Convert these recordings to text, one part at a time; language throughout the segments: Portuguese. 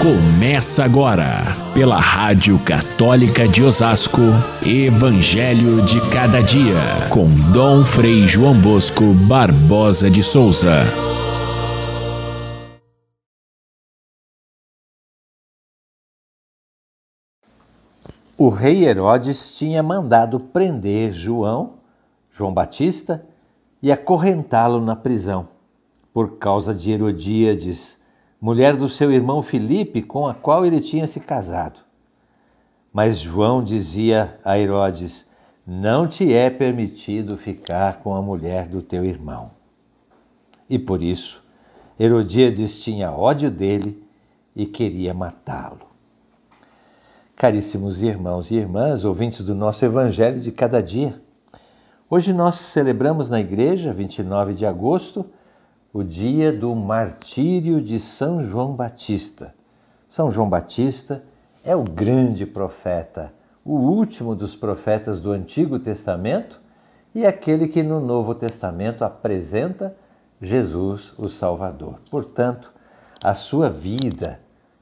Começa agora, pela Rádio Católica de Osasco, Evangelho de Cada Dia, com Dom Frei João Bosco Barbosa de Souza. O rei Herodes tinha mandado prender João, João Batista, e acorrentá-lo na prisão, por causa de Herodíades, mulher do seu irmão Filipe, com a qual ele tinha se casado. Mas João dizia a Herodes: Não te é permitido ficar com a mulher do teu irmão. E por isso, Herodíades tinha ódio dele e queria matá-lo. Caríssimos irmãos e irmãs, ouvintes do nosso Evangelho de cada dia, hoje nós celebramos na igreja, 29 de agosto, o dia do martírio de São João Batista. São João Batista é o grande profeta, o último dos profetas do Antigo Testamento e aquele que no Novo Testamento apresenta Jesus, o Salvador. Portanto, a sua vida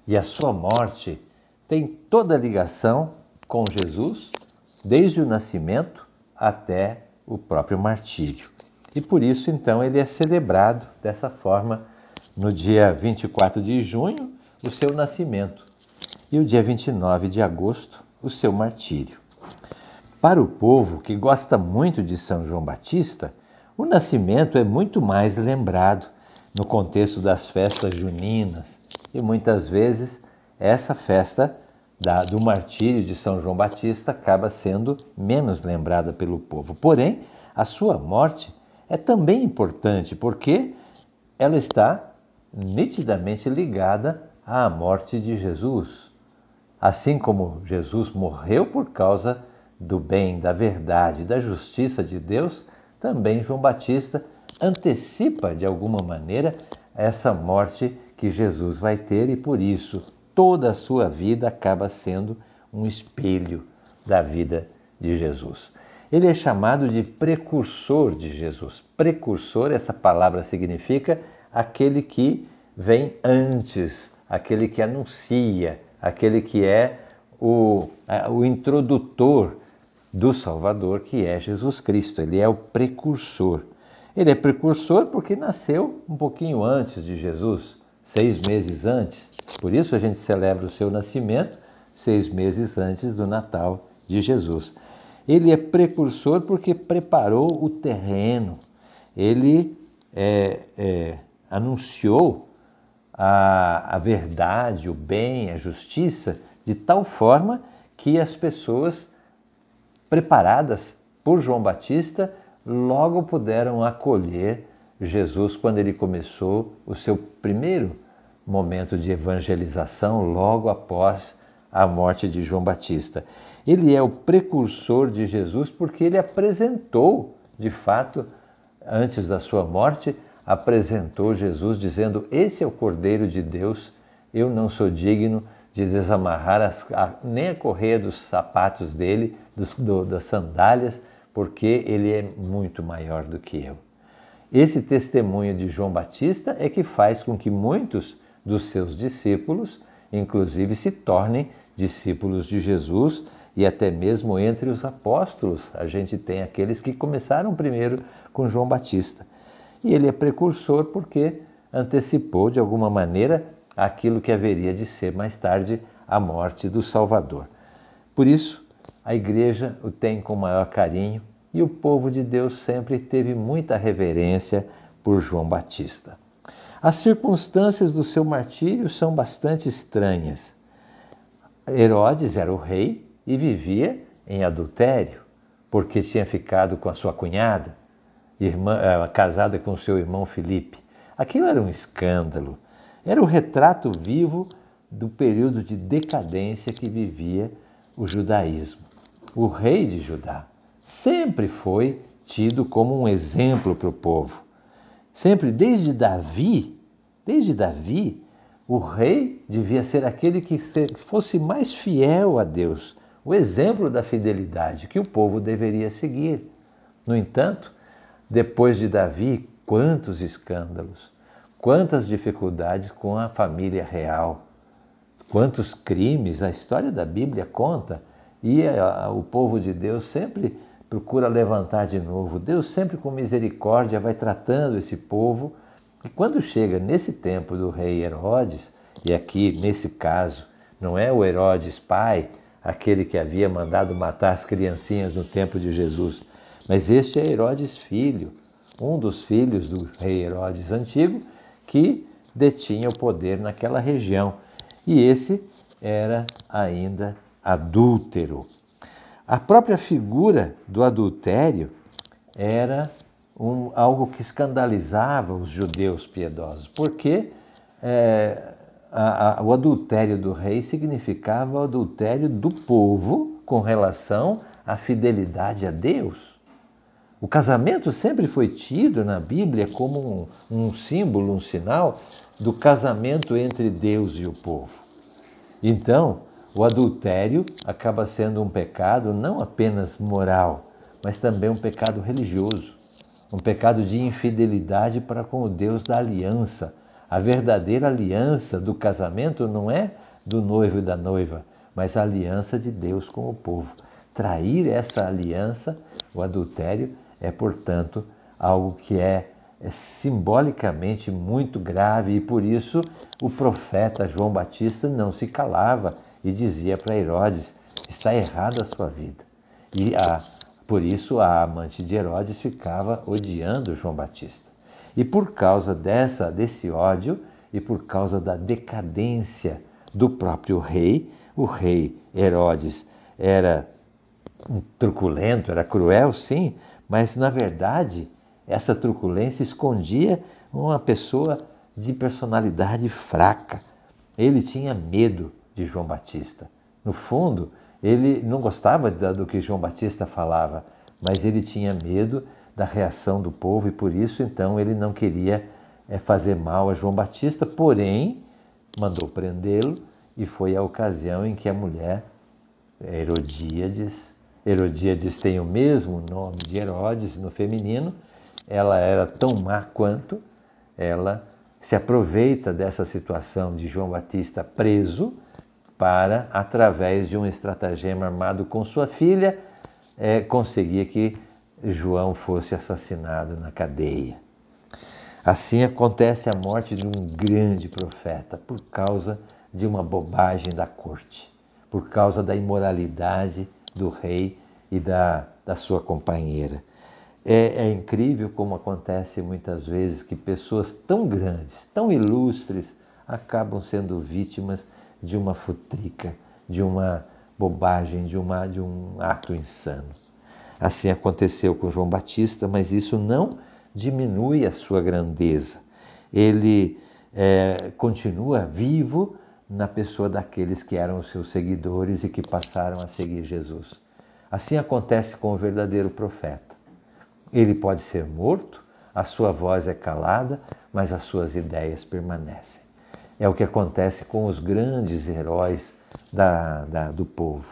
e a sua morte têm toda a ligação com Jesus, desde o nascimento até o próprio martírio. E por isso, então, ele é celebrado dessa forma no dia 24 de junho, o seu nascimento, e o dia 29 de agosto, o seu martírio. Para o povo que gosta muito de São João Batista, o nascimento é muito mais lembrado no contexto das festas juninas e muitas vezes essa festa da, do martírio de São João Batista acaba sendo menos lembrada pelo povo. Porém, a sua morte é também importante porque ela está nitidamente ligada à morte de Jesus. Assim como Jesus morreu por causa do bem, da verdade, da justiça de Deus, também João Batista antecipa de alguma maneira essa morte que Jesus vai ter e por isso toda a sua vida acaba sendo um espelho da vida de Jesus. Ele é chamado de precursor de Jesus. Precursor, essa palavra significa aquele que vem antes, aquele que anuncia, aquele que é o, o introdutor do Salvador, que é Jesus Cristo. Ele é o precursor. Ele é precursor porque nasceu um pouquinho antes de Jesus, seis meses antes. Por isso a gente celebra o seu nascimento seis meses antes do Natal de Jesus. Ele é precursor porque preparou o terreno, ele é, é, anunciou a, a verdade, o bem, a justiça, de tal forma que as pessoas preparadas por João Batista logo puderam acolher Jesus quando ele começou o seu primeiro momento de evangelização, logo após a morte de João Batista. Ele é o precursor de Jesus porque ele apresentou, de fato, antes da sua morte, apresentou Jesus dizendo: Esse é o Cordeiro de Deus, eu não sou digno de desamarrar as, a, nem a correia dos sapatos dele, dos, do, das sandálias, porque ele é muito maior do que eu. Esse testemunho de João Batista é que faz com que muitos dos seus discípulos, inclusive, se tornem discípulos de Jesus e até mesmo entre os apóstolos. A gente tem aqueles que começaram primeiro com João Batista. E ele é precursor porque antecipou de alguma maneira aquilo que haveria de ser mais tarde a morte do Salvador. Por isso, a igreja o tem com maior carinho e o povo de Deus sempre teve muita reverência por João Batista. As circunstâncias do seu martírio são bastante estranhas. Herodes era o rei e vivia em adultério, porque tinha ficado com a sua cunhada, irmã, eh, casada com seu irmão Filipe. Aquilo era um escândalo. Era o retrato vivo do período de decadência que vivia o judaísmo. O rei de Judá sempre foi tido como um exemplo para o povo. Sempre, desde Davi, desde Davi, o rei devia ser aquele que fosse mais fiel a Deus, o exemplo da fidelidade que o povo deveria seguir. No entanto, depois de Davi, quantos escândalos, quantas dificuldades com a família real. quantos crimes a história da Bíblia conta e a, o povo de Deus sempre procura levantar de novo. Deus sempre com misericórdia vai tratando esse povo. E quando chega nesse tempo do rei Herodes, e aqui nesse caso não é o Herodes pai, aquele que havia mandado matar as criancinhas no tempo de Jesus, mas este é Herodes filho, um dos filhos do rei Herodes antigo, que detinha o poder naquela região. E esse era ainda adúltero. A própria figura do adultério era um, algo que escandalizava os judeus piedosos, porque é, a, a, o adultério do rei significava o adultério do povo com relação à fidelidade a Deus. O casamento sempre foi tido na Bíblia como um, um símbolo, um sinal do casamento entre Deus e o povo. Então, o adultério acaba sendo um pecado não apenas moral, mas também um pecado religioso, um pecado de infidelidade para com o Deus da aliança. A verdadeira aliança do casamento não é do noivo e da noiva, mas a aliança de Deus com o povo. Trair essa aliança, o adultério, é, portanto, algo que é, é simbolicamente muito grave e por isso o profeta João Batista não se calava e dizia para Herodes: está errada a sua vida. E a, por isso a amante de Herodes ficava odiando João Batista. E por causa dessa desse ódio e por causa da decadência do próprio rei, o rei Herodes era truculento, era cruel, sim, mas, na verdade, essa truculência escondia uma pessoa de personalidade fraca. Ele tinha medo de João Batista. No fundo, ele não gostava do que João Batista falava, mas ele tinha medo da reação do povo e por isso então ele não queria eh, fazer mal a João Batista, porém mandou prendê-lo e foi a ocasião em que a mulher Herodíades Herodíades tem o mesmo nome de Herodes no feminino, ela era tão má quanto, ela se aproveita dessa situação de João Batista preso para, através de um estratagema armado com sua filha, é, conseguir que João fosse assassinado na cadeia. Assim acontece a morte de um grande profeta por causa de uma bobagem da corte, por causa da imoralidade do rei e da, da sua companheira. É, é, incrível como acontece muitas vezes que pessoas tão grandes, tão ilustres, acabam sendo vítimas de uma futrica, de uma bobagem, de, uma, de um ato insano. Assim aconteceu com João Batista, mas isso não diminui a sua grandeza. Ele é, continua vivo na pessoa daqueles que eram os seus seguidores e que passaram a seguir Jesus. Assim acontece com o verdadeiro profeta. Ele pode ser morto, a sua voz é calada, mas as suas ideias permanecem. É o que acontece com os grandes heróis da, da, do povo.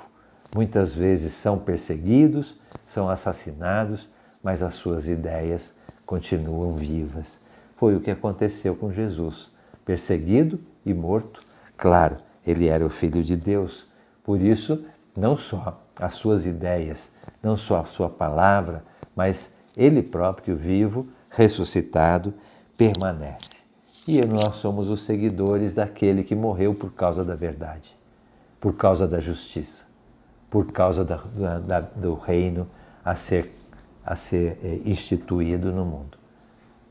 Muitas vezes são perseguidos, são assassinados, mas as suas ideias continuam vivas. Foi o que aconteceu com Jesus. Perseguido e morto, claro, ele era o Filho de Deus. Por isso, não só as suas ideias, não só a sua palavra, mas ele próprio, vivo, ressuscitado, permanece. E nós somos os seguidores daquele que morreu por causa da verdade, por causa da justiça, por causa da, da, do reino a ser, a ser é, instituído no mundo.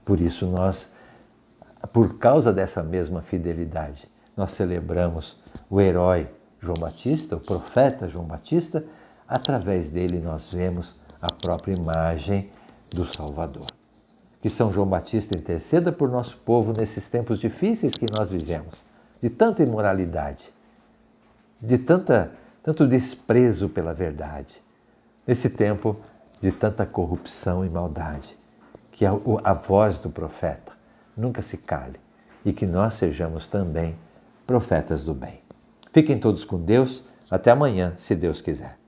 Por isso nós, por causa dessa mesma fidelidade, nós celebramos o herói João Batista, o profeta João Batista, através dele nós vemos a própria imagem do Salvador. Que São João Batista interceda por nosso povo nesses tempos difíceis que nós vivemos, de tanta imoralidade, de tanta, tanto desprezo pela verdade, nesse tempo de tanta corrupção e maldade. Que a, a voz do profeta nunca se cale e que nós sejamos também profetas do bem. Fiquem todos com Deus. Até amanhã, se Deus quiser.